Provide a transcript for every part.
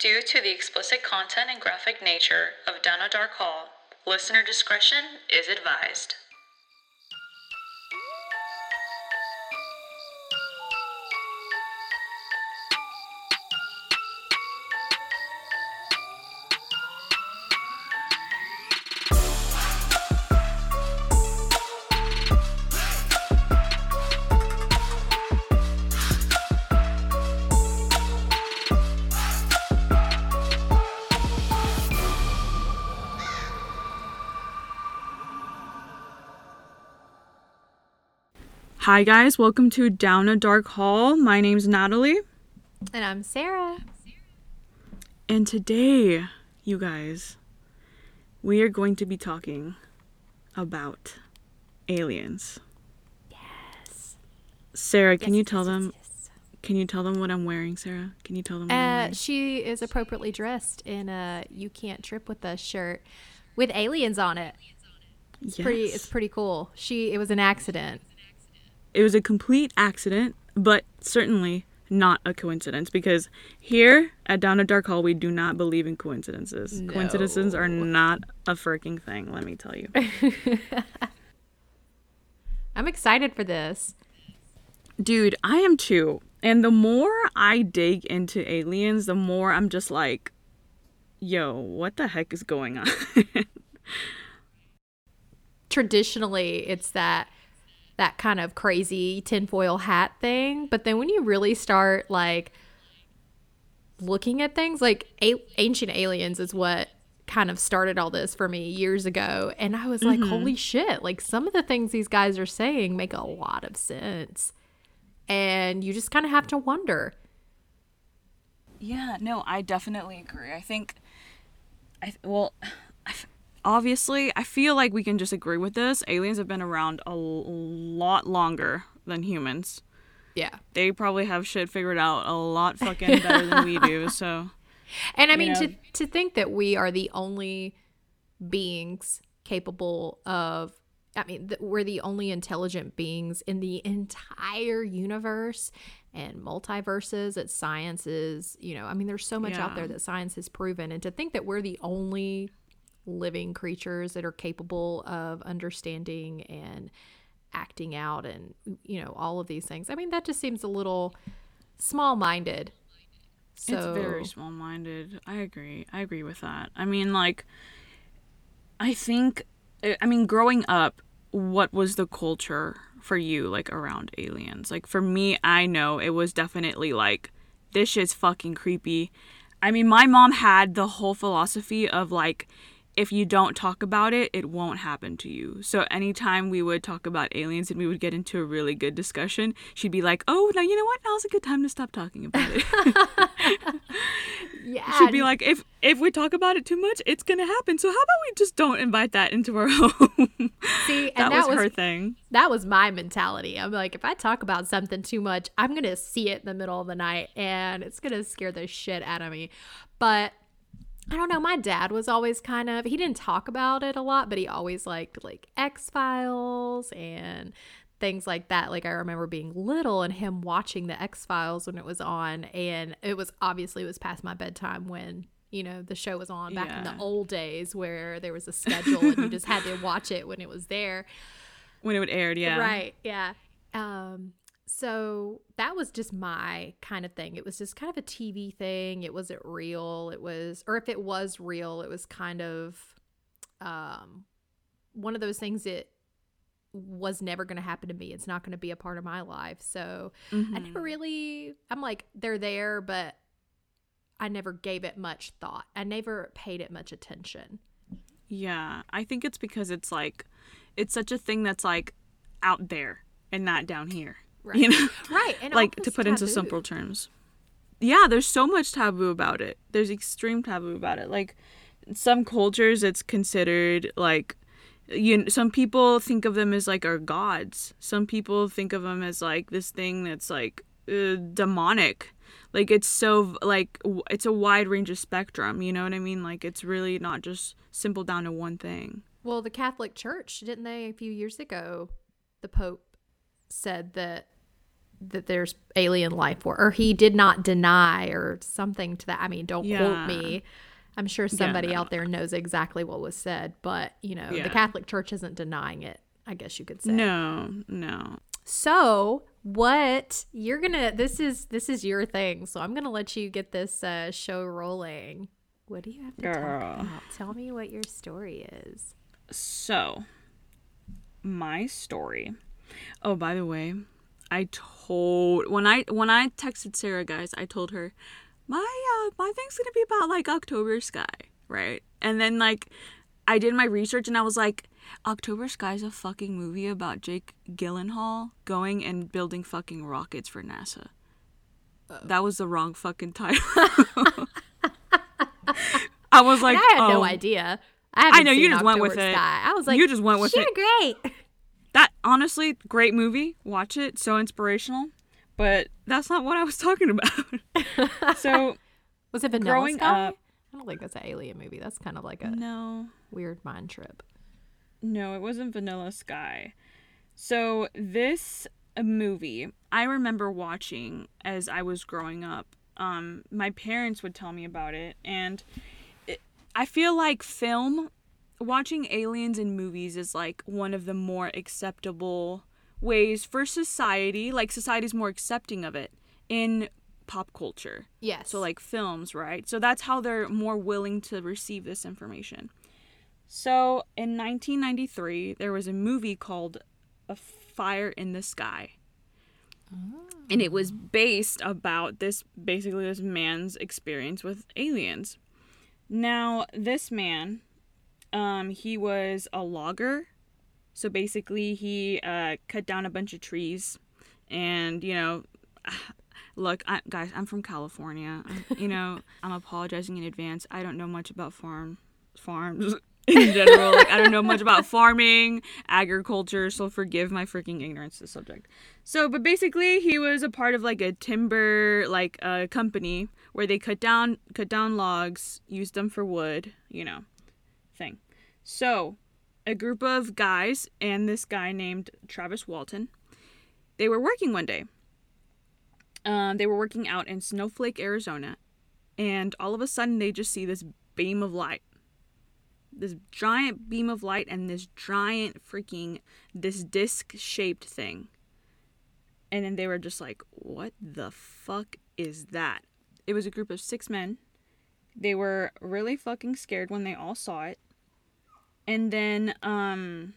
Due to the explicit content and graphic nature of Down a Dark Hall, listener discretion is advised. Hi, guys. Welcome to Down a Dark Hall. My name's Natalie. And I'm Sarah. And today, you guys, we are going to be talking about aliens. Yes. Sarah, can Yes, you tell yes, them yes. can you tell them what I'm wearing, Sarah? Can you tell them what I'm Uh, wearing? she is appropriately dressed in a "You Can't Trip with Us" shirt with aliens on it. It's pretty. It's pretty cool. She. It was an accident. It was a complete accident, but certainly not a coincidence because here at Down a Dark Hall we do not believe in coincidences. Coincidences are not a freaking thing, let me tell you. I'm excited for this. Dude, I am too. And the more I dig into aliens, the more I'm just like, yo, what the heck is going on? Traditionally, it's that that kind of crazy tinfoil hat thing. But then when you really start like looking at things, like a- ancient aliens is what kind of started all this for me years ago. And I was like, mm-hmm. holy shit! Like some of the things these guys are saying make a lot of sense, and you just kind of have to wonder. yeah, no, I definitely agree. I think, I well, obviously, I feel like we can just agree with this. Aliens have been around a lot longer than humans. Yeah. They probably have shit figured out a lot fucking better than we do. So, And I mean, know? to, to think that we are the only beings capable of, I mean, that we're the only intelligent beings in the entire universe and multiverses that science is, you know, I mean, there's so much out there that science has proven. And to think that we're the only living creatures that are capable of understanding and acting out and, you know, all of these things, I mean, that just seems a little small minded. So, It's very small minded. I agree. I agree with that. I mean, like, I think, eh, I mean, growing up, what was the culture for you, like, around aliens? Like, for me, I know it was definitely like, this shit's fucking creepy. I mean, my mom had the whole philosophy of, like, if you don't talk about it, it won't happen to you. So anytime we would talk about aliens and we would get into a really good discussion, she'd be like, "Oh, now you know what? Now's a good time to stop talking about it." yeah. She'd be like, if if we talk about it too much, it's gonna happen. So how about we just don't invite that into our home? See, that, and was, that was, her thing. that was my mentality. I'm like, if I talk about something too much, I'm gonna see it in the middle of the night, and it's gonna scare the shit out of me. But I don't know. My dad was always kind of he didn't talk about it a lot, but he always liked like X Files and things like that. Like I remember being little and him watching the X Files when it was on, and it was obviously it was past my bedtime when you know the show was on back in the old days where there was a schedule and you just had to watch it when it was there. When it would air, yeah. Right. Yeah. Um, so that was just my kind of thing. It was just kind of a TV thing. It wasn't real. It was, or if it was real, it was kind of um, one of those things that was never going to happen to me. It's not going to be a part of my life. So I Mhm. never really, I'm like, they're there, but I never gave it much thought. I never paid it much attention. Yeah, I think it's because it's like, it's such a thing that's like out there and not down here. Right. You know, Right. And like to put into simple terms. Yeah, there's so much taboo about it. There's extreme taboo about it. Like in some cultures, it's considered like you. know, Some people think of them as like our gods. Some people think of them as like this thing that's like uh, demonic. Like it's so like w- it's a wide range of spectrum. You know what I mean? Like it's really not just simple down to one thing. Well, the Catholic Church, didn't they, a few years ago, the Pope said that that there's alien life for or he did not deny or something to that. I mean, don't Yeah. quote me. I'm sure somebody no. out there knows exactly what was said, but you know, Yeah. the Catholic Church isn't denying it. I guess you could say. No, no. So, what you're gonna this is this is your thing. So I'm gonna let you get this uh, show rolling. What do you have to Girl. talk about? Tell me what your story is. So, my story. Oh, by the way, I told when I when I texted Sarah, guys, I told her my uh my thing's gonna be about like October Sky, right? And then like I did my research and I was like, October Sky's a fucking movie about Jake Gyllenhaal going and building fucking rockets for NASA. That was the wrong fucking title. I was like, I had no oh. idea. I, haven't know, you just went with October it. I was like, You just went with "Shit, it." Great. That honestly, great movie. Watch it. So inspirational. But that's not what I was talking about. so Was it Vanilla Growing Sky? up- I don't think that's an alien movie. That's kind of like a no, weird mind trip. no, it wasn't Vanilla Sky. So this movie, I remember watching as I was growing up. Um, my parents would tell me about it, and it, I feel like film, watching aliens in movies is like one of the more acceptable ways for society. Like society's more accepting of it in pop culture. Yes. So like films, right? So that's how they're more willing to receive this information. So in 1993, there was a movie called A Fire in the Sky. Oh. And it was based about this basically this man's experience with aliens. Now, this man um he was a logger. So basically he uh cut down a bunch of trees and you know look I, guys i'm from california. You know i'm apologizing in advance. I don't know much about farm farms in general. Like i don't know much about farming agriculture so forgive my freaking ignorance to the subject. So but basically he was a part of like a timber like uh, company where they cut down cut down logs used them for wood you know so a group of guys and this guy named travis walton they were working one day um, they were working out in Snowflake, Arizona, and all of a sudden they just see this beam of light. This giant beam of light and this giant freaking this disc shaped thing. And then they were just like, what the fuck is that? It was a group of six men. They were really fucking scared when they all saw it. And then um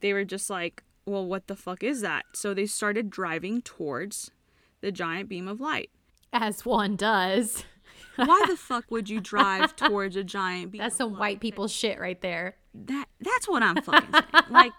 they were just like, well, what the fuck is that? So they started driving towards the giant beam of light. As one does. Why the fuck would you drive towards a giant beam? That's some light? white people shit right there. That that's what I'm fucking saying. Like,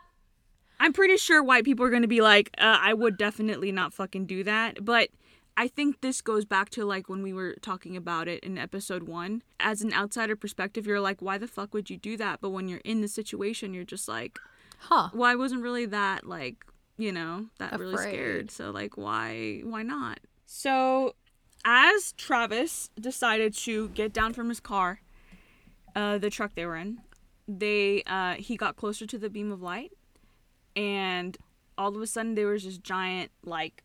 I'm pretty sure white people are gonna be like, uh, I would definitely not fucking do that. But I think this goes back to like when we were talking about it in episode one. As an outsider perspective, you're like, why the fuck would you do that? But when you're in the situation, you're just like, Huh. well, I wasn't really that like, you know, that really scared. So like, why, why not? So, as Travis decided to get down from his car, uh, the truck they were in, they, uh, he got closer to the beam of light, and all of a sudden there was this giant like,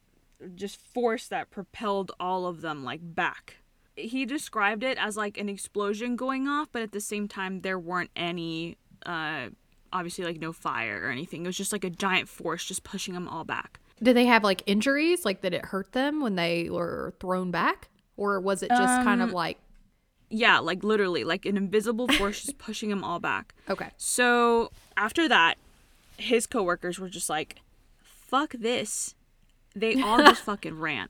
just force that propelled all of them like back. He described it as like an explosion going off, but at the same time there weren't any uh obviously like no fire or anything. It was just like a giant force just pushing them all back. Did they have like injuries? Like, did it hurt them when they were thrown back? Or was it just kind of Um, like, Yeah, like literally, like an invisible force just pushing them all back. okay. So after that, his coworkers were just like, "Fuck this." They all just fucking ran.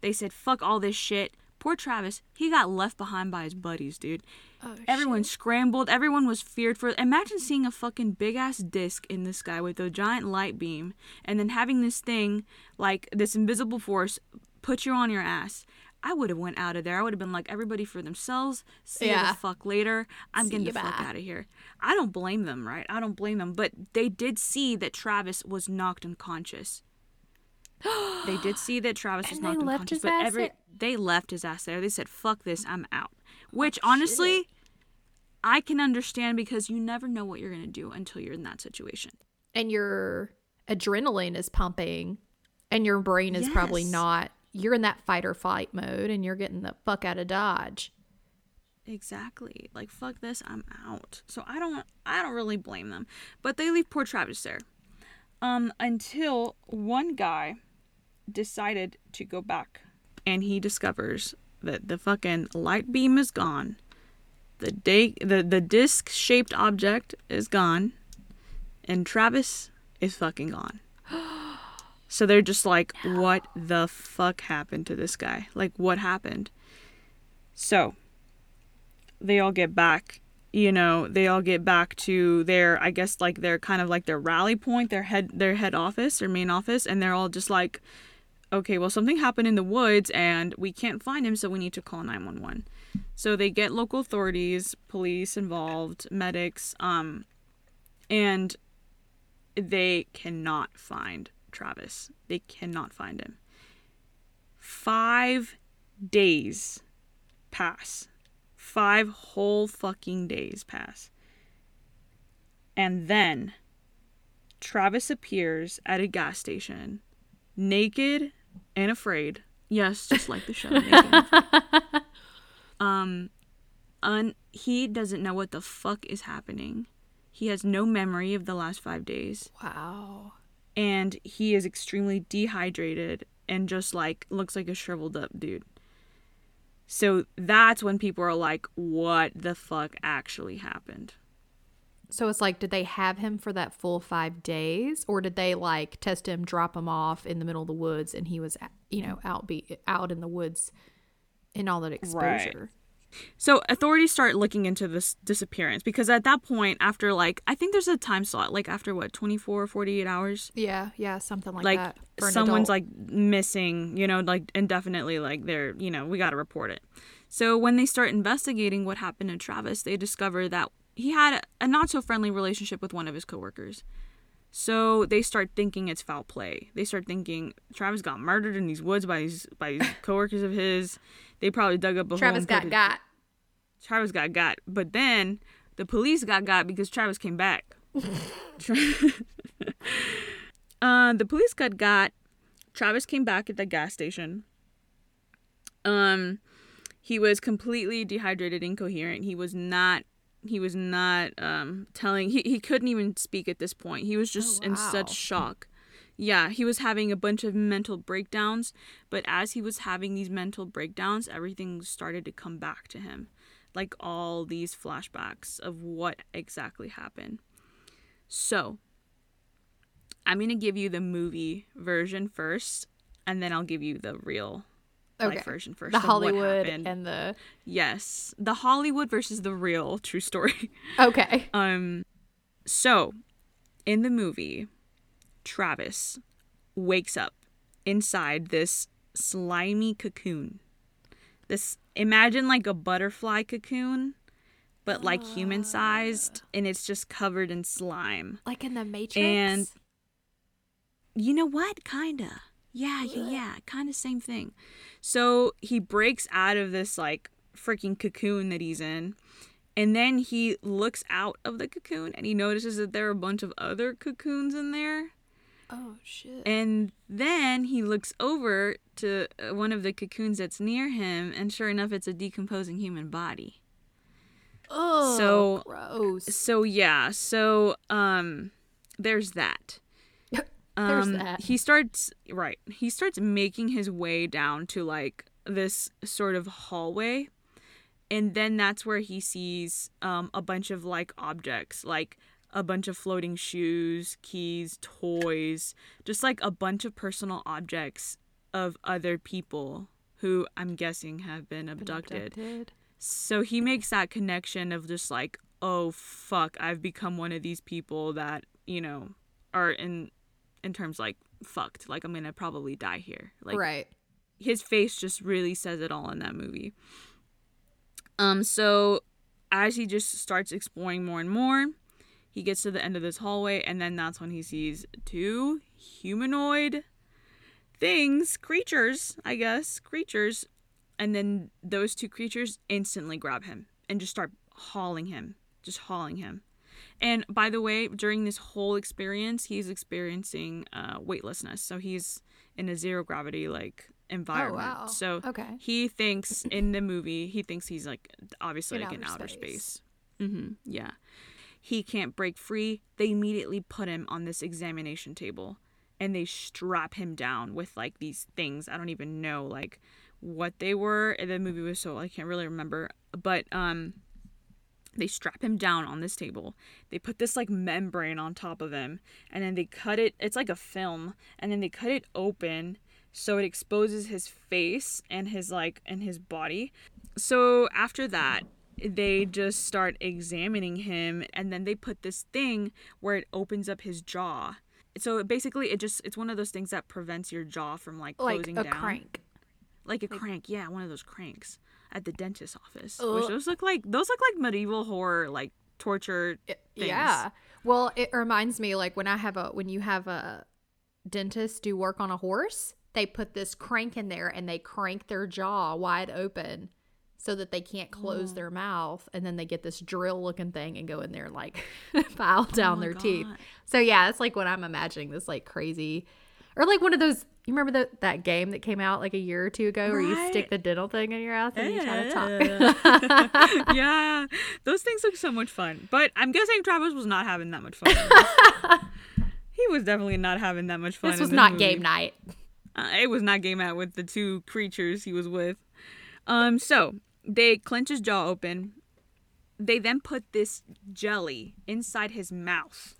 They said, "Fuck all this shit." Poor Travis, he got left behind by his buddies, dude. Oh, Everyone scrambled. Everyone was feared for. Imagine seeing a fucking big ass disc in the sky with a giant light beam, and then having this thing, like this invisible force, put you on your ass. I would have went out of there. I would have been like, everybody for themselves. See you Yeah. the fuck later. I'm See getting the fuck out of here. I don't blame them, right? I don't blame them. But they did see that Travis was knocked unconscious. They did see that Travis was And they knocked left unconscious, but every there? they left his ass there. They said, "Fuck this, I'm out." Oh, Which honestly, I can understand because you never know what you're gonna do until you're in that situation. And your adrenaline is pumping. And your brain is probably not, you're in that fight or flight mode and you're getting the fuck out of Dodge. Exactly. Like fuck this, I'm out. So I don't I don't really blame them. But they leave poor Travis there. Um until one guy decided to go back and he discovers that the fucking light beam is gone. The day the the disc shaped object is gone and Travis is fucking gone. So they're just like, what the fuck happened to this guy? Like, what happened? So, they all get back you know they all get back to their i guess like their kind of like their rally point their head their head office their main office and they're all just like okay well something happened in the woods and we can't find him so we need to call 911 so they get local authorities police involved medics um and they cannot find travis. They cannot find him. Five days pass. Five whole fucking days pass. And then Travis appears at a gas station, naked and afraid. Yes, just like the show. um, un- he doesn't know what the fuck is happening. He has no memory of the last five days, Wow. and he is extremely dehydrated and just like looks like a shriveled up dude. So that's when people are like, what the fuck actually happened? So it's like, did they have him for that full five days, or did they like test him, drop him off in the middle of the woods, and he was, you know, out be out in the woods in all that exposure? So authorities start looking into this disappearance because at that point, after like, I think there's a time slot, like after what, 24, 48 hours? Yeah, yeah, something like, Like, that. Like someone's like missing, you know, like indefinitely, like they're, you know, we got to report it. So when they start investigating what happened to Travis, they discover that he had a not so friendly relationship with one of his coworkers. So they start thinking it's foul play. They start thinking Travis got murdered in these woods by these by these coworkers of his. They probably dug up a hole Travis got his- got. Travis got got, but then the police got got because Travis came back. uh, the police got got. Travis came back at the gas station. Um, he was completely dehydrated, incoherent. He was not. He was not um telling. He he couldn't even speak at this point. He was just in wow. such shock. Yeah, he was having a bunch of mental breakdowns, but as he was having these mental breakdowns, everything started to come back to him. Like all these flashbacks of what exactly happened. So, I'm going to give you the movie version first, and then I'll give you the real Okay. life version first. The Hollywood and the yes, the Hollywood versus the real true story. okay. Um, so in the movie, Travis wakes up inside this slimy cocoon. This imagine like a butterfly cocoon, but like human sized, and it's just covered in slime. Like in the Matrix. And- You know what? Kinda. Yeah, yeah, yeah. Kind of same thing. So he breaks out of this like freaking cocoon that he's in. And then he looks out of the cocoon and he notices that there are a bunch of other cocoons in there. oh shit. And then he looks over to uh, one of the cocoons that's near him, and sure enough, it's a decomposing human body. oh, so- gross. So yeah, so um, there's that. Um. He starts right. He starts making his way down to like this sort of hallway, and then that's where he sees um a bunch of like objects, like a bunch of floating shoes, keys, toys, just like a bunch of personal objects of other people who I'm guessing have been abducted. Abducted. So he makes that connection of just like, oh fuck, I've become one of these people that, you know, are in in terms like fucked. Like I'm gonna probably die here. Like right. his face just really says it all in that movie. Um, so as he just starts exploring more and more, he gets to the end of this hallway, and then that's when he sees two humanoid things, creatures, I guess, creatures, and then those two creatures instantly grab him and just start hauling him, just hauling him. And by the way, during this whole experience, he's experiencing uh, weightlessness. So he's in a zero gravity like environment. Oh, wow. So Okay. he thinks in the movie he thinks he's like obviously In like in outer outer space. space. hmm Yeah. He can't break free. They immediately put him on this examination table and they strap him down with like these things. I don't even know like what they were. The movie was so I can't really remember. But um they strap him down on this table. They put this like membrane on top of him and then they cut it it's like a film and then they cut it open so it exposes his face and his like and his body. So after that, they just start examining him and then they put this thing where it opens up his jaw. So basically it just it's one of those things that prevents your jaw from like closing Like a down. crank. Like a crank, yeah, one of those cranks at the dentist office. Ugh. Which those look like those look like medieval horror like torture things. Yeah. Well, it reminds me like when I have a when you have a dentist do work on a horse, they put this crank in there and they crank their jaw wide open so that they can't close Oh. their mouth and then they get this drill looking thing and go in there and like file oh down Oh their teeth. So yeah, it's like what I'm imagining this like crazy or like one of those you remember the, that game that came out like a year or two ago where you stick the dental thing in your mouth and you try to talk. yeah, those things look so much fun. But I'm guessing Travis was not having that much fun. he was definitely not having that much fun. this was not movie. game night. Uh, it was not game out with the two creatures he was with. Um, so they clench his jaw open. They then put this jelly inside his mouth.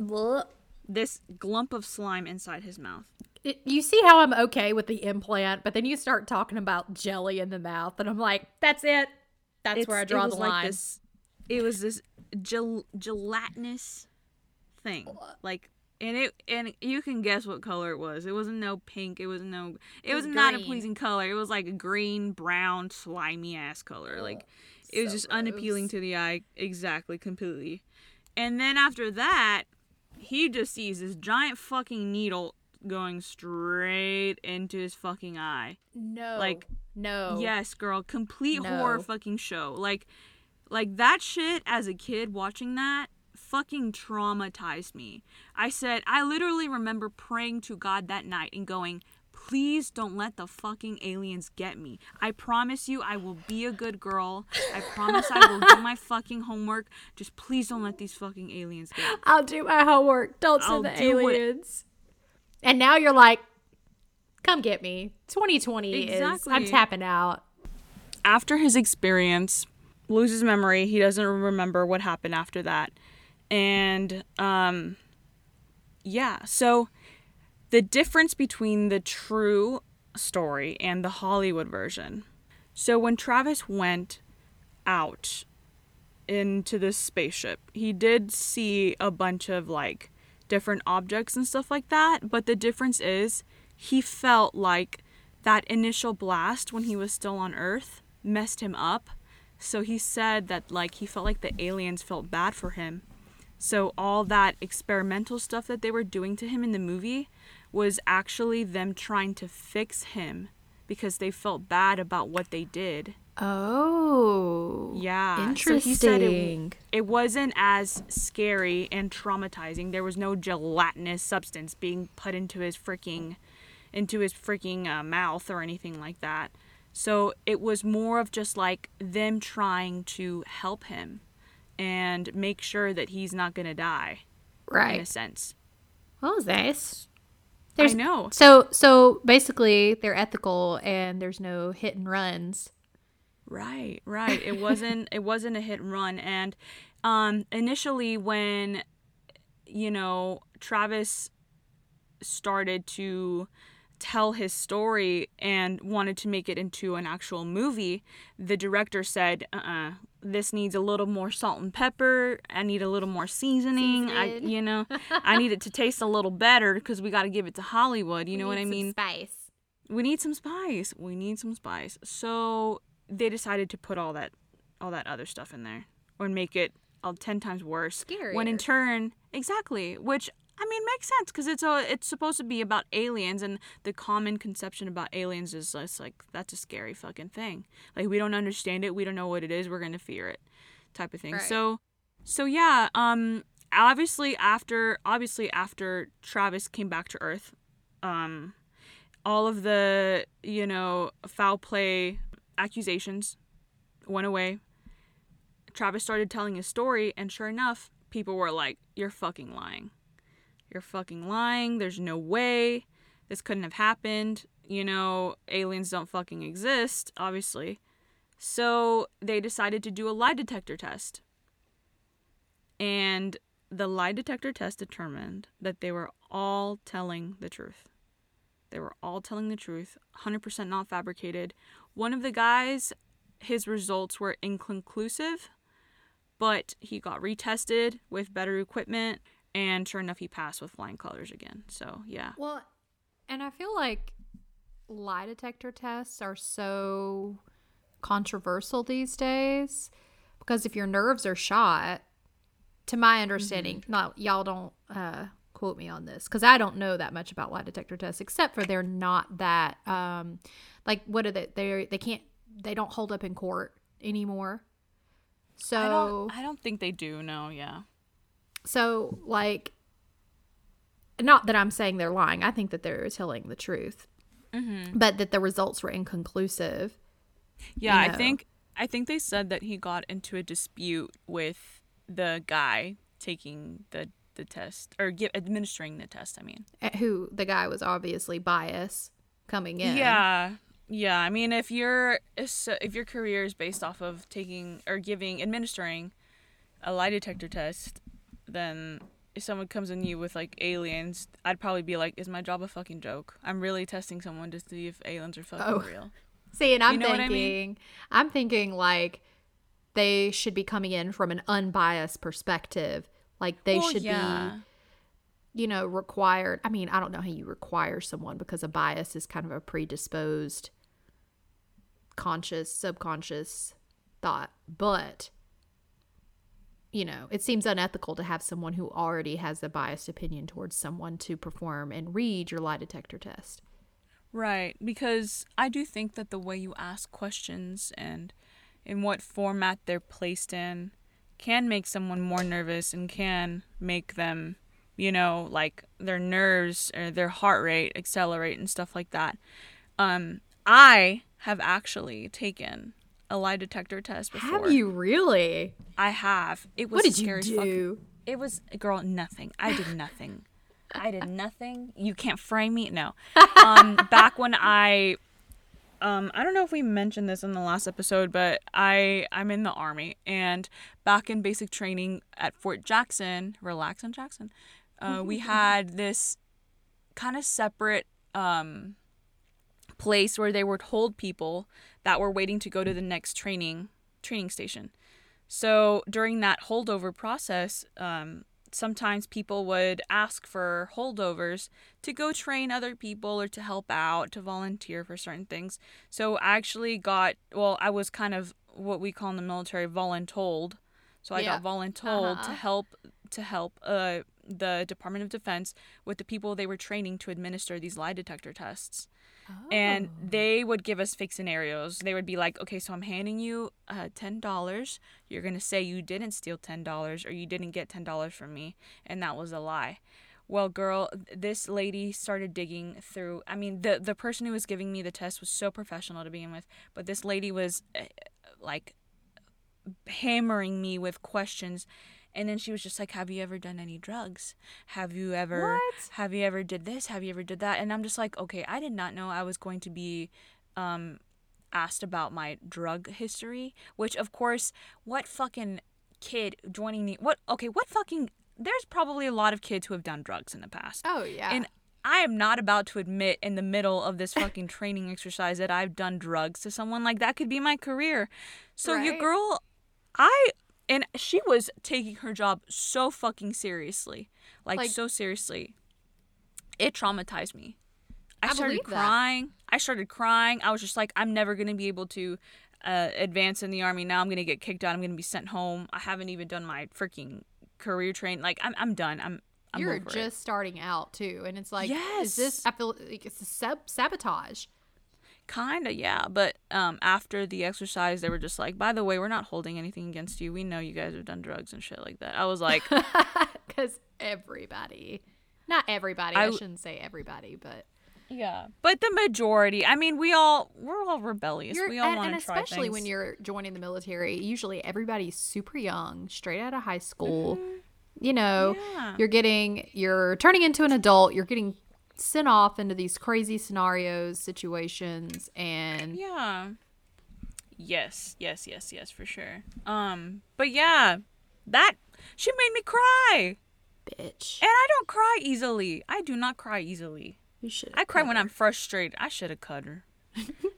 This glump of slime inside his mouth. It- you see how I'm okay with the implant, but then you start talking about jelly in the mouth, and I'm like, that's it. That's where I draw it was the like line. This, it was this gel- gelatinous thing, like, and it and you can guess what color it was. It wasn't no pink. It was no. It, was, was not a pleasing color. It was like a green, brown, slimy ass color. Like, it was so just unappealing to the eye. Exactly, completely. And then after that, he just sees this giant fucking needle going straight into his fucking eye. no, like, no, Yes, girl, complete horror fucking show. Like like that shit as a kid watching that fucking traumatized me. I said I literally remember praying to God that night and going, "Please don't let the fucking aliens get me. I promise you I will be a good girl. I promise I will do my fucking homework. Just please don't let these fucking aliens get me." I'll do my homework. Don't I'll send the do aliens. And now you're like, come get me. 2020 is. I'm tapping out. after his experience loses memory he doesn't remember what happened after that and um yeah so the difference between the true story and the hollywood version so when travis went out into this spaceship he did see a bunch of like different objects and stuff like that but the difference is he felt like that initial blast when he was still on earth messed him up. So he said that like he felt like the aliens felt bad for him. So all that experimental stuff that they were doing to him in the movie was actually them trying to fix him because they felt bad about what they did Oh. yeah. Interesting. So he said it, it wasn't as scary and traumatizing. There was no gelatinous substance being put into his freaking into his freaking uh, mouth or anything like that. So it was more of just like them trying to help him and make sure that he's not going to die Right. in a sense. Well, nice. I know. So, so basically, they're ethical and there's no hit and runs. Right, right. It wasn't it wasn't a hit and run and um initially when you know Travis started to tell his story and wanted to make it into an actual movie, the director said, "Uh-uh, this needs a little more salt and pepper. I need a little more seasoning. I, you know, I need it to taste a little better because we got to give it to Hollywood. You know what I mean? Spice. we need some spice. We need some spice. So they decided to put all that all that other stuff in there or make it uh, 10 times worse. Scary when in turn, exactly, which I mean makes sense cuz it's a it's supposed to be about aliens and the common conception about aliens is just like that's a scary fucking thing. Like we don't understand it, we don't know what it is, we're going to fear it type of thing. Right. So so yeah, um obviously after obviously after Travis came back to Earth, um all of the, you know, foul play accusations went away. Travis started telling his story, and sure enough, people were like, You're fucking lying. You're fucking lying. There's no way. This couldn't have happened. You know, aliens don't fucking exist, obviously. So they decided to do a lie detector test. And the lie detector test determined that they were all telling the truth. They were all telling the truth, 100% not fabricated. One of the guys, his results were inconclusive, but he got retested with better equipment, and sure enough, he passed with flying colors again. So, yeah. Well, and I feel like lie detector tests are so controversial these days because if your nerves are shot, to my understanding, Mm-hmm. not y'all don't uh, quote me on this because I don't know that much about lie detector tests, except for they're not that um, like what are they? They they can't they don't hold up in court anymore. So I don't, I don't think they do, no, yeah. so like not that I'm saying they're lying. I think that they're telling the truth. Mm-hmm. But that the results were inconclusive. Yeah, you I think I think they said that he got into a dispute with the guy taking the the test or gi- administering the test. I mean, eh, Who the guy was obviously biased coming in. yeah, yeah. I mean, if your if your career is based off of taking or giving administering a lie detector test, then if someone comes in you with like aliens, I'd probably be like, "Is my job a fucking joke? I'm really testing someone to see if aliens are fucking Oh. real." See, and I'm know what I thinking, mean? I'm thinking like they should be coming in from an unbiased perspective. Like they Well, should yeah. be, you know, required. I mean, I don't know how you require someone because a bias is kind of a predisposed, conscious, subconscious thought. But, you know, it seems unethical to have someone who already has a biased opinion towards someone to perform and read your lie detector test. Right, because I do think that the way you ask questions and in what format they're placed in can make someone more nervous and can make them, you know, like their nerves or their heart rate accelerate and stuff like that. Um, I have actually taken a lie detector test before. Have you really? I have. It was What did you scariest fucking- do? it was girl nothing i did nothing i did nothing you can't frame me no um back when i um i don't know if we mentioned this in the last episode but i i'm in the army and back in basic training at fort jackson relax on jackson uh, we had this kind of separate um place where they would hold people that were waiting to go to the next training training station so during that holdover process, um, sometimes people would ask for holdovers to go train other people or to help out, to volunteer for certain things. So I actually got, well, I was kind of what we call in the military voluntold. So I Yeah. got voluntold Uh-huh. to help to help uh, the Department of Defense with the people they were training to administer these lie detector tests and Oh. they would give us fake scenarios. They would be like, "Okay, so I'm handing you uh, ten dollars. You're gonna say you didn't steal ten dollars or you didn't get ten dollars from me, and that was a lie." Well, girl, this lady started digging through. I mean, the the person who was giving me the test was so professional to begin with, but this lady was uh, like hammering me with questions. And then she was just like, "Have you ever done any drugs? Have you ever What? have you ever did this? Have you ever did that?" And I'm just like, "Okay, I did not know I was going to be um asked about my drug history, which of course, what fucking kid joining the what okay, what fucking there's probably a lot of kids who have done drugs in the past. Oh yeah. And I am not about to admit in the middle of this fucking training exercise that I've done drugs to someone like that could be my career. So your girl, I and she was taking her job so fucking seriously. Like, Like- so seriously. It traumatized me. I, I started believe that. crying. I started crying. I was just like, I'm never gonna be able to uh, advance in the army. Now I'm gonna get kicked out. I'm gonna be sent home. I haven't even done my freaking career train. Like I'm, I'm done. I'm, I'm You're over it. just starting out too, and it's like, is Yes. this? I feel like it's a sub- sabotage. Kinda, yeah. But um, after the exercise, they were just like, "By the way, we're not holding anything against you. We know you guys have done drugs and shit like that." I was like, Because everybody, not everybody, I, I- shouldn't say everybody, but Yeah, but the majority. I mean, we all we're all rebellious. You're, we all want to try especially when you're joining the military, usually everybody's super young, straight out of high school. Mm-hmm. You know, Yeah. you're getting, you're turning into an adult. You're getting sent off into these crazy scenarios, situations, and Yeah. Yes, yes, yes, yes, for sure. Um, but yeah, that she made me cry, bitch. and I don't cry easily. I do not cry easily. You should. I cry when I'm frustrated. I should have cut her.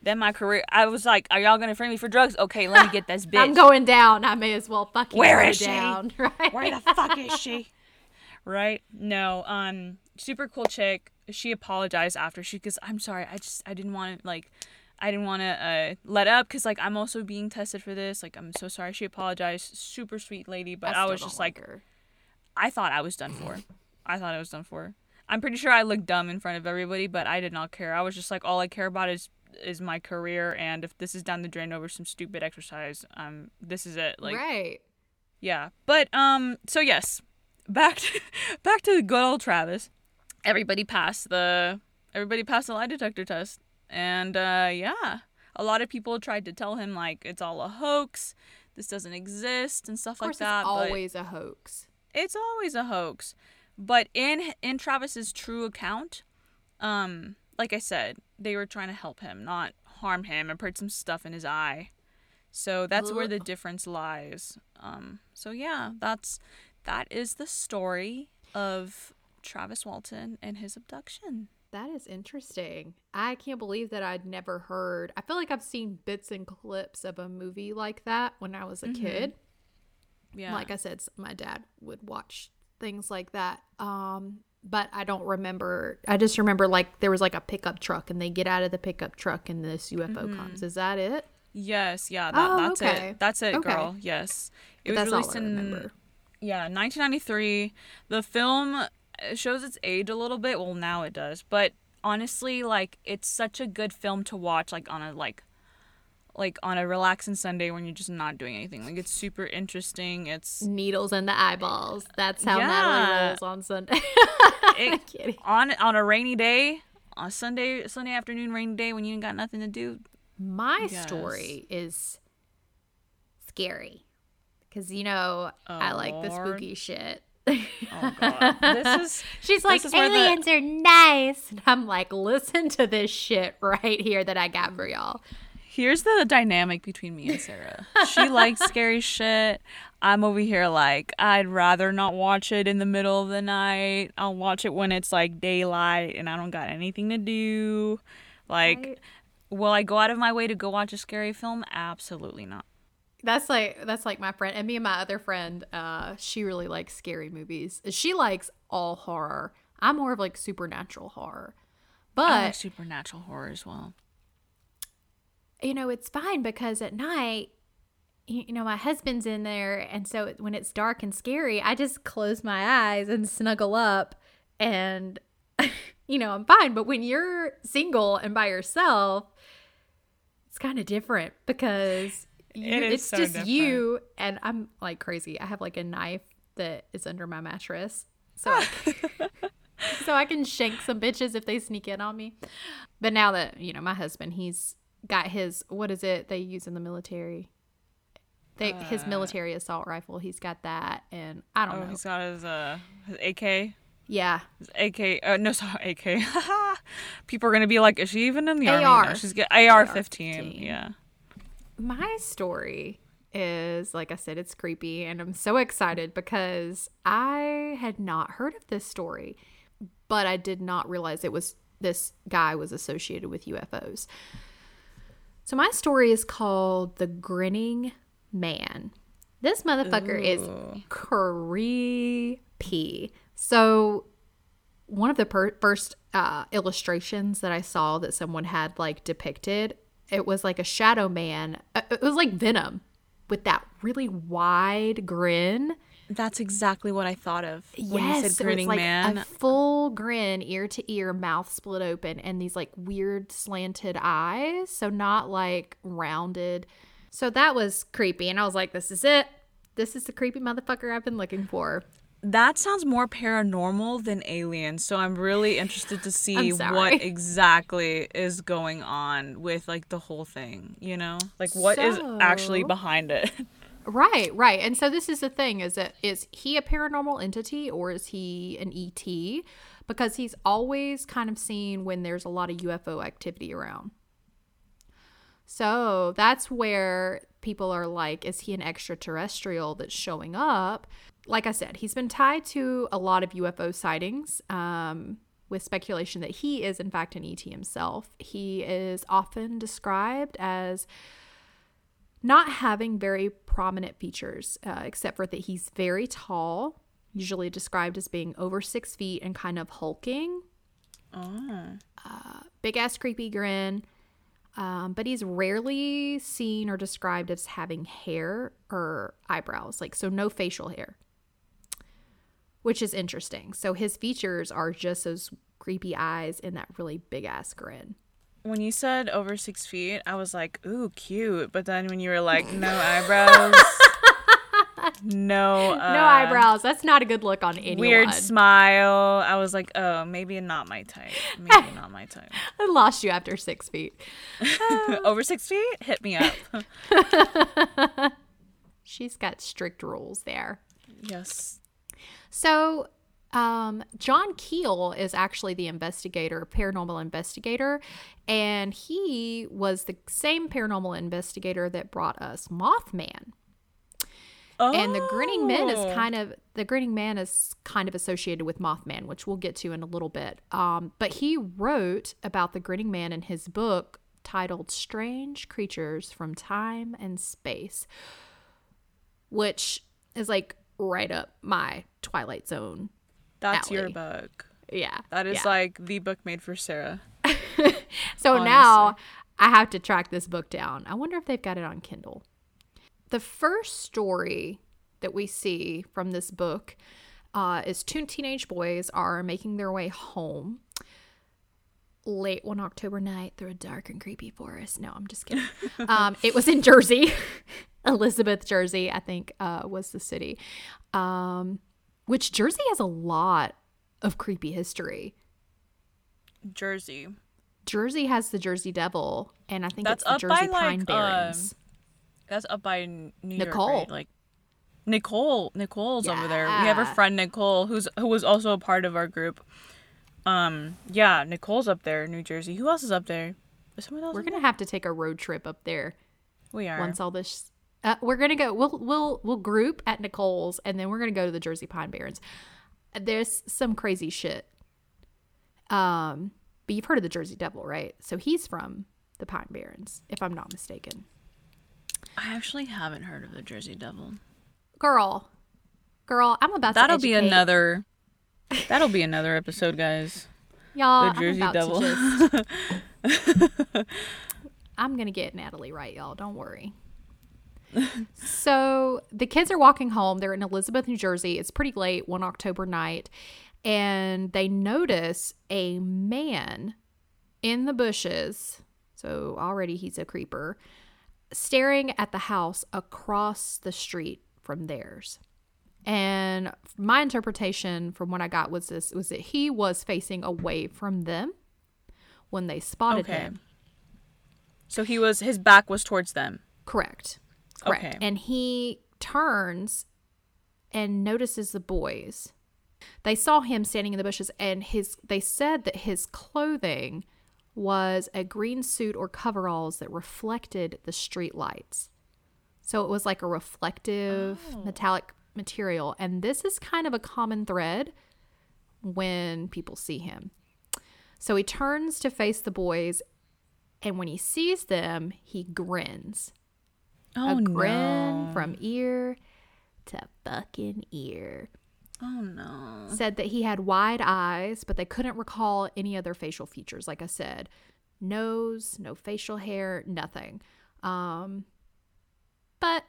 then my career, I was like, "Are y'all gonna frame me for drugs? Okay, let me get this bitch. I'm going down. I may as well fucking Where go she? down. Right? Where the fuck is she? Right? No. Um, super cool chick. She apologized after she, cause I'm sorry. I just I didn't want to like, I didn't want to uh let up, cause like I'm also being tested for this. Like I'm so sorry. She apologized. Super sweet lady, but I, still was just like, her. I thought I was done for. I thought I was done for. I'm pretty sure I looked dumb in front of everybody, but I did not care. I was just like, all I care about is is my career, and if this is down the drain over some stupid exercise, um, this is it. Like, right. yeah. But um so yes, back to back to good old Travis. Everybody passed the everybody passed the lie detector test. And uh yeah, a lot of people tried to tell him like it's all a hoax, this doesn't exist and stuff Of course, like that. it's always a hoax. it's always a hoax. But in in Travis's true account, um like I said, they were trying to help him, not harm him and put some stuff in his eye. So that's where the difference lies. Um so yeah, that's that is the story of Travis Walton and his abduction. That is interesting. I can't believe that I'd never heard. I feel like I've seen bits and clips of a movie like that when I was a kid. Yeah. Like I said, my dad would watch things like that. Um, but I don't remember. I just remember like there was like a pickup truck and they get out of the pickup truck and this UFO comes. Is that it? yes, yeah, that, Oh, that's okay. it. That's it, Okay. girl. Yes. It But was released in. Yeah, 1993. The film uh, shows its age a little bit. Well, now it does. But honestly, like it's such a good film to watch like on a like like on a relaxing Sunday when you're just not doing anything. Like it's super interesting. It's Needles in the eyeballs. That's how Yeah. Natalie rolls on Sunday. it, kidding. on on a rainy day, on Sunday Sunday afternoon rainy day when you ain't got nothing to do. My Yes. story is scary because you know I like the spooky shit. Oh god. this is She's like, is where the- aliens are nice. And I'm like, listen to this shit right here that I got for y'all. Here's the dynamic between me and Sarah. She likes scary shit. I'm over here like I'd rather not watch it in the middle of the night. I'll watch it when it's like daylight and I don't got anything to do. Like Right. will I go out of my way to go watch a scary film? Absolutely not. That's like that's like my friend and me and my other friend. Uh, she really likes scary movies. She likes all horror. I'm more of like supernatural horror, but I like supernatural horror as well. you know it's fine because at night you know my husband's in there and so when it's dark and scary i just close my eyes and snuggle up and you know i'm fine but when you're single and by yourself it's kind of different because It it's so just you and i'm like crazy i have like a knife that is under my mattress so I can, so I can shank some bitches if they sneak in on me. But now that you know my husband, he's got his what is it they use in the military? They his military assault rifle. He's got that, and I don't Uh. Oh, know. he's got his uh his AK. Yeah, His AK. Uh, no, sorry, AK. People are gonna be like, is she even in the army? AR. No, she's get AR-15. AR-15. Yeah. My story is like I said, it's creepy, and I'm so excited because I had not heard of this story, but I did not realize it was this guy was associated with UFOs. So my story is called The Grinning Man. This motherfucker is creepy. So one of the per- first uh, illustrations that I saw that someone had like depicted, it was like a shadow man. uh, It was like Venom with that really wide grin. That's exactly what I thought of when yes, you said grinning it's like man. a full grin, ear to ear, mouth split open, and these like weird slanted eyes. So not like rounded. So that was creepy, and I was like, "This is it. This is the creepy motherfucker I've been looking for." That sounds more paranormal than alien. So I'm really interested to see what exactly is going on with like the whole thing, you know? Like what is actually behind it? Right, right. And so this is the thing is that is he a paranormal entity or is he an ET? Because he's always kind of seen when there's a lot of UFO activity around. So that's where people are like, is he an extraterrestrial that's showing up? Like I said, he's been tied to a lot of UFO sightings. Um, with speculation that he is, in fact, an ET himself. He is often described as not having very prominent features, uh, except for that he's very tall, usually described as being over six feet and kind of hulking. Oh. Big ass creepy grin. Um, but he's rarely seen or described as having hair or eyebrows, like so no facial hair, which is interesting. So his features are just those creepy eyes and that really big ass grin. When you said over six feet, I was like, ooh, cute. But then when you were like, no eyebrows, no, uh, no eyebrows. That's not a good look on anyone. weird smile, I was like, oh, maybe not my type. Maybe not my type. I lost you after six feet. over six feet, hit me up. She's got strict rules there. yes. So, um, John Keel is actually the investigator, paranormal investigator, and he was the same paranormal investigator that brought us Mothman. Oh. And the grinning man is kind of the grinning man is kind of associated with Mothman, which we'll get to in a little bit. Um, but he wrote about the grinning man in his book titled "Strange Creatures from Time and Space," which is like right up my Twilight Zone. That's your book. Yeah, That is yeah. like the book made for Sarah. So now I have to track this book down. I wonder if they've got it on Kindle. The first story that we see from this book uh, is two teenage boys are making their way home late one October night through a dark and creepy forest. No, I'm just kidding. um, it was in Jersey, Elizabeth, Jersey, I think uh, was the city. Um, which Jersey has a lot of creepy history. Jersey. Jersey has the Jersey Devil, and I think That's it's the Jersey by, Pine like, Barrens. That's up by New York, Nicole. right? Like Nicole. Nicole's over there. We have a friend Nicole who's who was also a part of our group. Um, yeah, Nicole's up there, New Jersey. Who else is up there? Is someone else? we're gonna have to take a road trip up there there? We are. once all this. Uh, we're gonna go. We'll we'll we'll group at Nicole's, and then we're gonna go to the Jersey Pine Barrens. There's some crazy shit. Um, but you've heard of the Jersey Devil, right? So he's from the Pine Barrens, if I'm not mistaken. I actually haven't heard of the Jersey Devil. Girl, girl, I'm about to. That'll be another. That'll be another episode, guys. y'all. the Jersey I'm about Devil. to just I'm gonna get Natalie right, y'all. Don't worry. so the kids are walking home. They're in Elizabeth, New Jersey. It's pretty late, one October night, and they notice a man in the bushes. So already he's a creeper, staring at the house across the street from theirs. And my interpretation from what I got was this was that he was facing away from them when they spotted Okay. him. So he was his back was towards them. Correct. Correct. Okay. And he turns and notices the boys. They saw him standing in the bushes and his they said that his clothing was a green suit or coveralls that reflected the street lights. So it was like a reflective oh. metallic material and this is kind of a common thread when people see him. So he turns to face the boys and when he sees them, he grins Oh a grin no. from ear to fucking ear. Oh no. Said that he had wide eyes, but they couldn't recall any other facial features. Like I said, nose, no facial hair, nothing. Um, but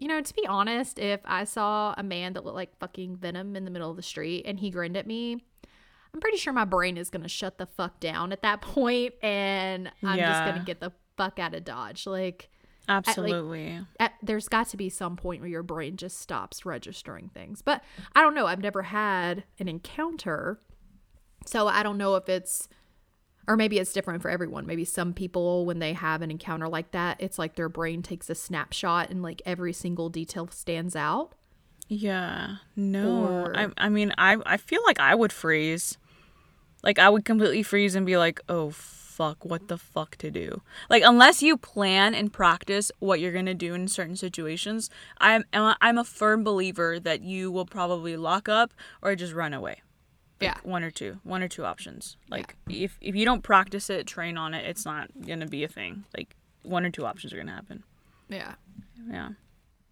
you know, to be honest, if I saw a man that looked like fucking Venom in the middle of the street and he grinned at me, I'm pretty sure my brain is gonna shut the fuck down at that point, and I'm just gonna get the fuck out of Dodge. Like, Absolutely. at, there's got to be some point where your brain just stops registering things. But I don't know. I've never had an encounter. So I don't know if it's, or maybe it's different for everyone. Maybe some people, when they have an encounter like that, it's like their brain takes a snapshot and like every single detail stands out. yeah. No. Or- I I mean, I I feel like I would freeze. Like I would completely freeze and be like, "Oh fuck, what the fuck to do?" Like unless you plan and practice what you're going to do in certain situations, I'm I'm a firm believer that you will probably lock up or just run away. Yeah. one or two one or two options like if if you don't practice it train on it it's not gonna be a thing like one or two options are gonna happen Yeah. yeah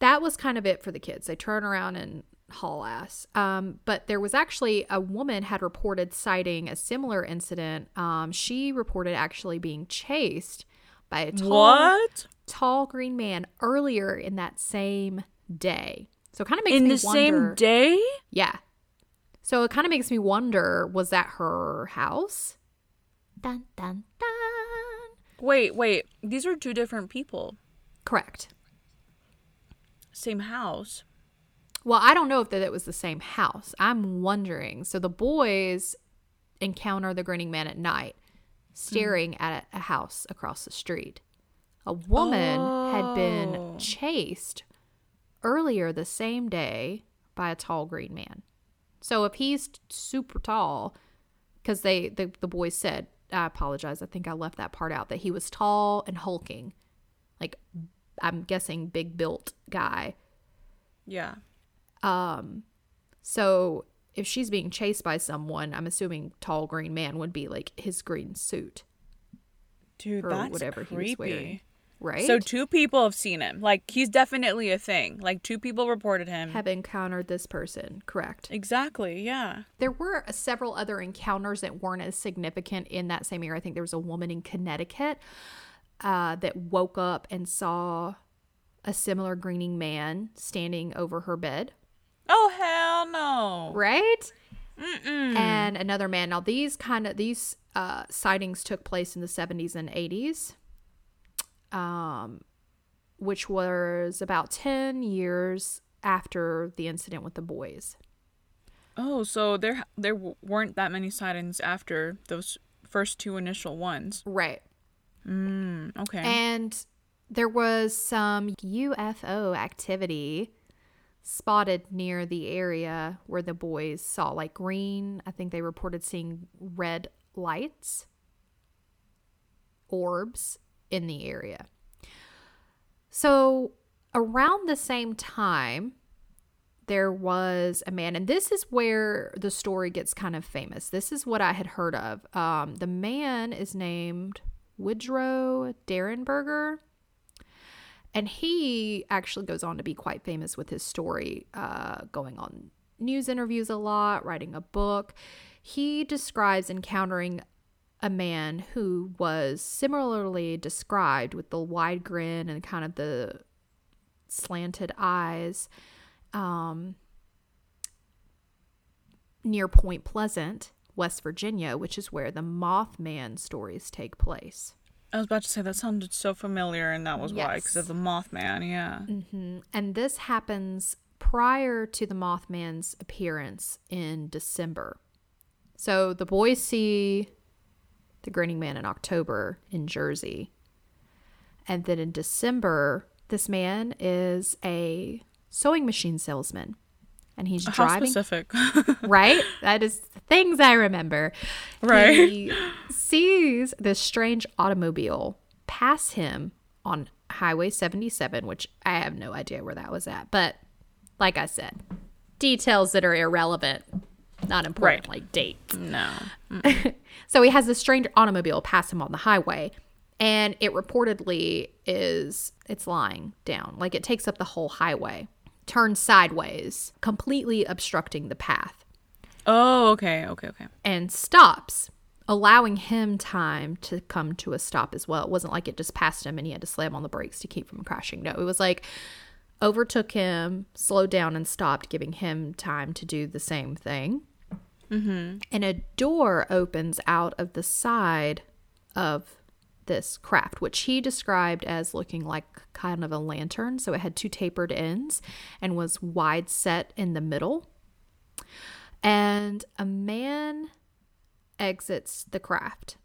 that was kind of it for the kids. They turn around and haul ass. Um, but there was actually a woman had reported sighting a similar incident. Um, she reported actually being chased by a tall, what tall green man earlier in that same day. So kind of makes in me the wonder. same day Yeah. So it kind of makes me wonder: was that her house? Dun dun dun. wait wait these are two different people Correct. same house Well, I don't know if that it was the same house. I'm wondering. So the boys encounter the grinning man at night, staring hmm. at a house across the street. A woman had Oh. been chased earlier the same day by a tall green man. So if he's super tall, because they the, the boys said, I apologize, I think I left that part out, that he was tall and hulking. Like I'm guessing big built guy. yeah Um, so if she's being chased by someone, I'm assuming tall green man would be like his green suit dude or that's whatever creepy. he was wearing, right? so two people have seen him like he's definitely a thing like two people reported him have encountered this person, correct? exactly yeah There were several other encounters that weren't as significant in that same year. I think there was a woman in Connecticut uh, that woke up and saw a similar grinning man standing over her bed. oh hell no right? And another man. Now these kind of these uh, sightings took place in the 70s and 80s, um, which was about 10 years after the incident with the boys. Oh, so there there weren't that many sightings after those first two initial ones. Right. Mm, okay. And there was some UFO activity spotted near the area where the boys saw like green. I think they reported seeing red lights, orbs in the area. So around the same time, there was a man, and this is where the story gets kind of famous. This is what I had heard of. Um, the man is named Woodrow Derenberger. And he actually goes on to be quite famous with his story, uh, going on news interviews a lot, writing a book. He describes encountering a man who was similarly described with the wide grin and kind of the slanted eyes um, near Point Pleasant, West Virginia, which is where the Mothman stories take place. I was about to say that sounded so familiar, and that was why, because of the Mothman. Yeah. hmm And this happens prior to the Mothman's appearance in December. So the boys see the grinning man in October in Jersey. And then in December, this man is a sewing machine salesman. And he's How driving specific? right? That is things I remember. Right. He sees this strange automobile pass him on Highway 77, which I have no idea where that was at. But like I said, details that are irrelevant, not important, Right. like date. no. So he has this strange automobile pass him on the highway, and it reportedly is it's lying down, like it takes up the whole highway, turns sideways, completely obstructing the path, Oh, okay, okay, okay. and stops, allowing him time to come to a stop as well. It wasn't like it just passed him and he had to slam on the brakes to keep from crashing. No, it was like overtook him, slowed down, and stopped, giving him time to do the same thing. Mm-hmm. And a door opens out of the side of this craft, which he described as looking like kind of a lantern. So it had two tapered ends and was wide set in the middle. And a man exits the craft.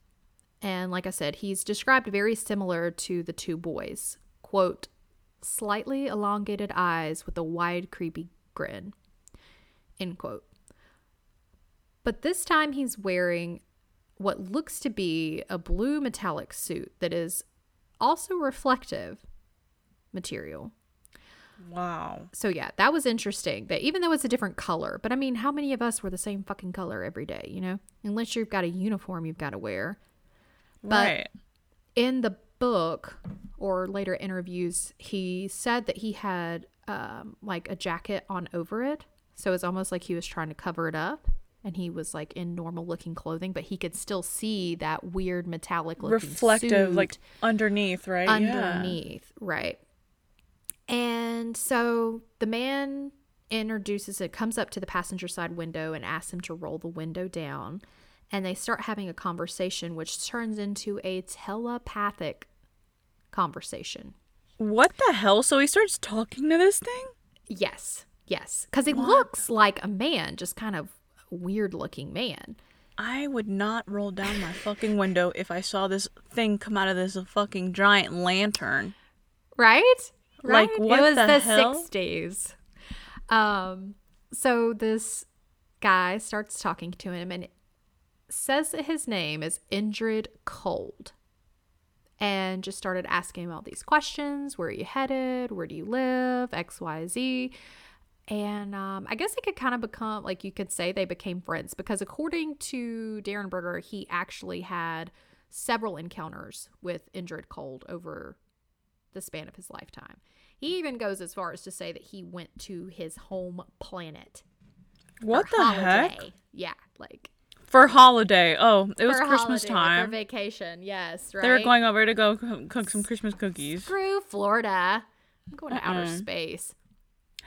And like I said, he's described very similar to the two boys. Quote, slightly elongated eyes with a wide, creepy grin. End quote. But this time he's wearing what looks to be a blue metallic suit that is also reflective material. Wow. So yeah, that was interesting. That even though it's a different color, but I mean, how many of us wear the same fucking color every day, you know? Unless you've got a uniform you've got to wear. But right. in the book or later interviews, he said that he had um, like a jacket on over it. So it's almost like he was trying to cover it up and he was like in normal looking clothing, but he could still see that weird metallic looking Reflective, like underneath, right? Yeah. underneath, right? And so the man introduces it, comes up to the passenger side window and asks him to roll the window down. And they start having a conversation, which turns into a telepathic conversation. What the hell? So he starts talking to this thing? Yes, yes. Because it looks like a man, just kind of weird looking man. I would not roll down my fucking window if I saw this thing come out of this fucking giant lantern. right? Like, Right? what it was the the, hell? 60s. Um, so this guy starts talking to him and says that his name is Indrid Cold. And just started asking him all these questions. Where are you headed? Where do you live? X, Y, Z. And um, I guess they could kind of become, like you could say, they became friends because according to Derenberger, he actually had several encounters with Indrid Cold over the span of his lifetime. He even goes as far as to say that he went to his home planet. What the heck? Yeah, like For holiday. Oh, it was Christmas holiday, time. for vacation. Yes, right. They were going over to go cook some Christmas cookies. Screw Florida. I'm going to outer space.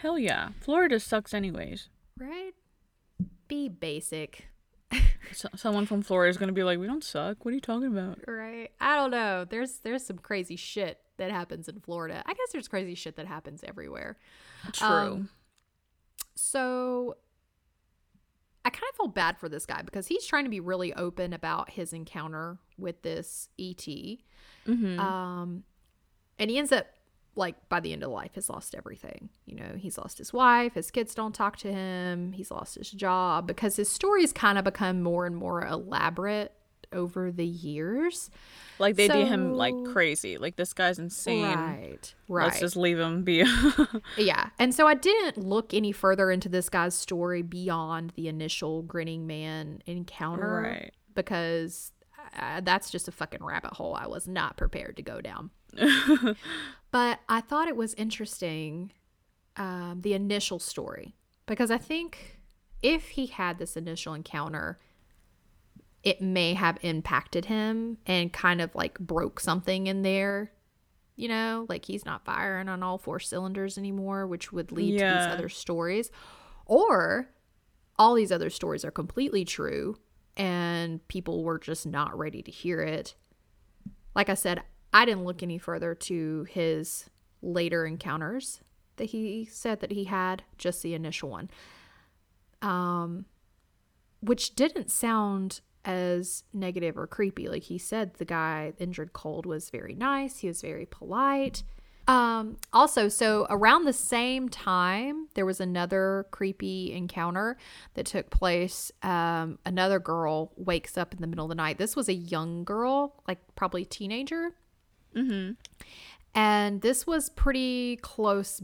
Hell yeah. Florida sucks anyways. Right? Be basic. So- someone from Florida is going to be like, we don't suck. What are you talking about? Right. I don't know. There's there's some crazy shit that happens in Florida. I guess there's crazy shit that happens everywhere. True. Um, So I kind of feel bad for this guy because he's trying to be really open about his encounter with this ET. mm-hmm. Um, and he ends up like by the end of life has lost everything. You know, he's lost his wife, his kids don't talk to him, he's lost his job because his stories kind of become more and more elaborate over the years. like they do him like crazy. Like this guy's insane. Right. Right. Let's just leave him be. Yeah. And so I didn't look any further into this guy's story beyond the initial grinning man encounter right. because uh, that's just a fucking rabbit hole I was not prepared to go down. but I thought it was interesting um, the initial story because I think if he had this initial encounter, it may have impacted him and kind of like broke something in there. You know, like he's not firing on all four cylinders anymore, which would lead to these other stories. Or all these other stories are completely true and people were just not ready to hear it. Like I said, I didn't look any further to his later encounters that he said that he had, just the initial one. Um which didn't sound as negative or creepy. Like he said the guy Indrid Cold was very nice, he was very polite. Um, also, so around the same time, there was another creepy encounter that took place. Um, another girl wakes up in the middle of the night. This was a young girl, like probably teenager. Mm-hmm. And this was pretty close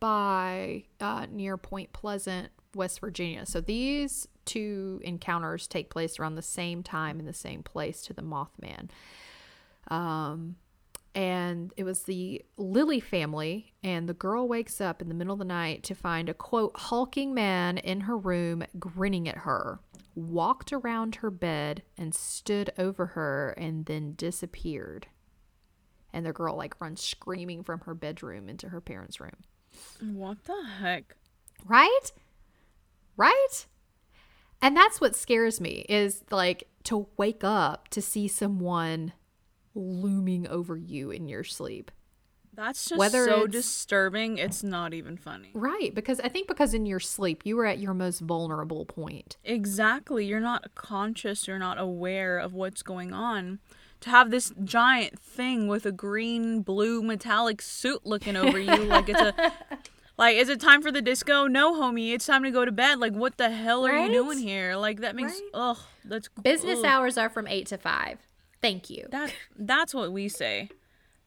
by uh, near Point Pleasant, West Virginia. So these two encounters take place around the same time in the same place to the Mothman. Um, and it was the Lilly family, and the girl wakes up in the middle of the night to find a quote hulking man in her room grinning at her, walked around her bed and stood over her, and then disappeared. And the girl like runs screaming from her bedroom into her parents' room. What the heck? Right? Right? And that's what scares me is like to wake up to see someone looming over you in your sleep. That's just Whether so it's- disturbing. It's not even funny. Right, because I think because in your sleep you were at your most vulnerable point. Exactly. You're not conscious, you're not aware of what's going on. To have this giant thing with a green, blue, metallic suit looking over you like it's a like is it time for the disco? No, homie, it's time to go to bed. Like what the hell are Right? you doing here? Like that makes Right? ugh, that's Business ugh. hours are from 8 to 5. Thank you. That that's what we say.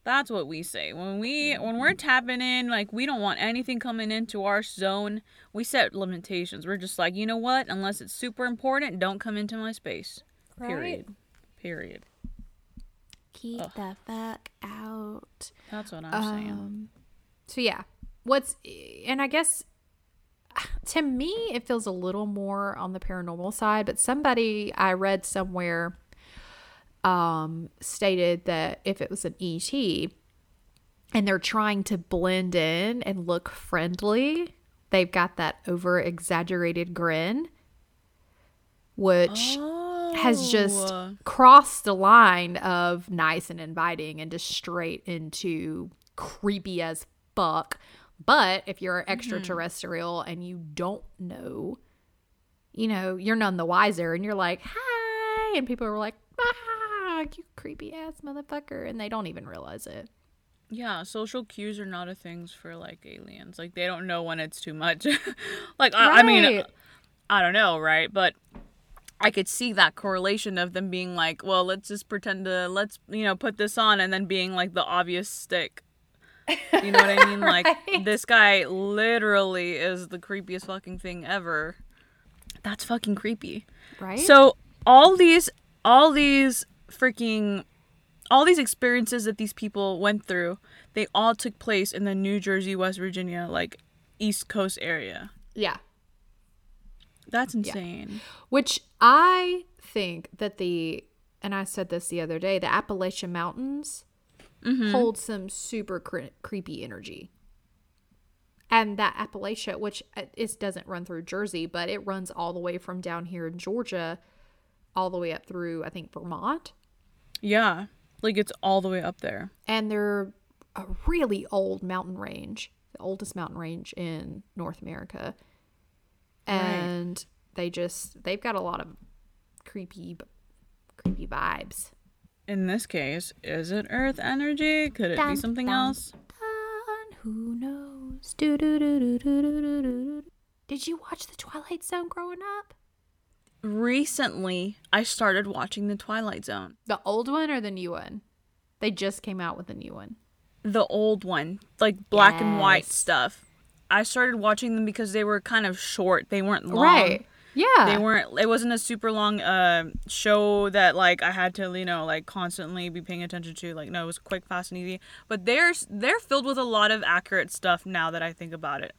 That's what we say. When we when we're tapping in, like we don't want anything coming into our zone. We set limitations. We're just like, you know what? Unless it's super important, don't come into my space. Period. Period. Keep the fuck out. That's what I'm saying. Um, so yeah, what's and I guess to me it feels a little more on the paranormal side, but somebody I read somewhere um stated that if it was an ET and they're trying to blend in and look friendly, they've got that over exaggerated grin which has just crossed the line of nice and inviting and just straight into creepy as fuck. But if you're extraterrestrial and you don't know, you know, you're none the wiser and you're like, hi. And people are like, ah, you creepy ass motherfucker. And they don't even realize it. Yeah, social cues are not a things for like aliens. Like they don't know when it's too much. like I, I mean, I don't know, right? But I could see that correlation of them being like, well, let's just pretend to let's you know put this on, and then being like the obvious stick. You know what I mean? Like this guy literally is the creepiest fucking thing ever. That's fucking creepy. Right? So all these all these freaking all these experiences that these people went through, they all took place in the New Jersey, West Virginia, like East Coast area. yeah. That's insane. Which I think that the, and I said this the other day, the Appalachian Mountains hold some super cre- creepy energy. And that Appalachia, which uh, it doesn't run through Jersey, but it runs all the way from down here in Georgia, all the way up through, I think, Vermont. Yeah. Like it's all the way up there. And they're a really old mountain range, the oldest mountain range in North America. And they just, they've got a lot of creepy, creepy vibes. In this case, is it Earth energy? Could it Dun, be something dun. else? Dun, who knows? Do-do-do-do-do-do-do-do. Did you watch The Twilight Zone growing up? Recently, I started watching The Twilight Zone. The old one or the new one? They just came out with a new one. The old one, like black and white stuff. I started watching them because they were kind of short. They weren't long. Right. Yeah. they weren't it wasn't a super long uh, show that like i had to you know like constantly be paying attention to like no it was quick fast and easy but they're they're filled with a lot of accurate stuff now that i think about it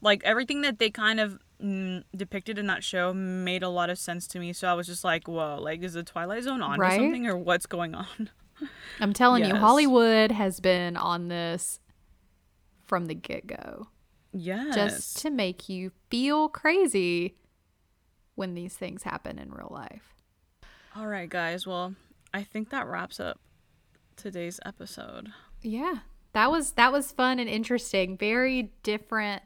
like everything that they kind of mm, depicted in that show made a lot of sense to me so i was just like whoa like is the twilight zone on Right? something or what's going on I'm telling you, Hollywood has been on this from the get go. Yes Just to make you feel crazy when these things happen in real life. all right guys well i think that wraps up today's episode Yeah. That was that was fun and interesting. Very different.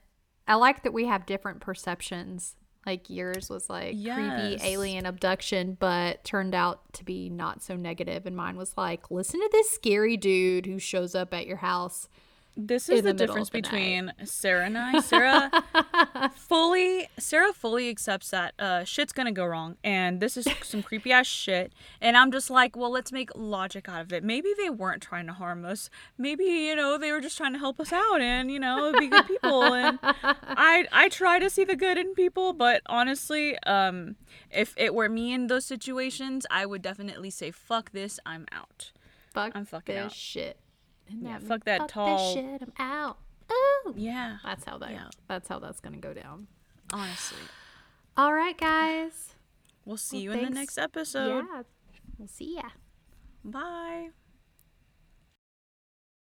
I like that we have different perceptions. Like yours was like Yes. creepy alien abduction, but turned out to be not so negative. And mine was like, listen to this scary dude who shows up at your house. This is the the, difference the between Sarah and I. Sarah fully Sarah fully accepts that uh shit's gonna go wrong and this is some creepy ass shit. And I'm just like, well let's make logic out of it. Maybe they weren't trying to harm us. Maybe, you know, they were just trying to help us out and, you know, be good people. And I I try to see the good in people, but honestly, um if it were me in those situations, I would definitely say, fuck this, I'm out. Fuck I'm fucking this out. shit. Isn't Yeah, fuck that Fuck tall- this shit. I'm out. Ooh. Yeah. That's how that. Yeah. That's how that's gonna go down. Honestly. All right, guys. We'll see Well, you in the next episode. Yeah. We'll see ya. Bye.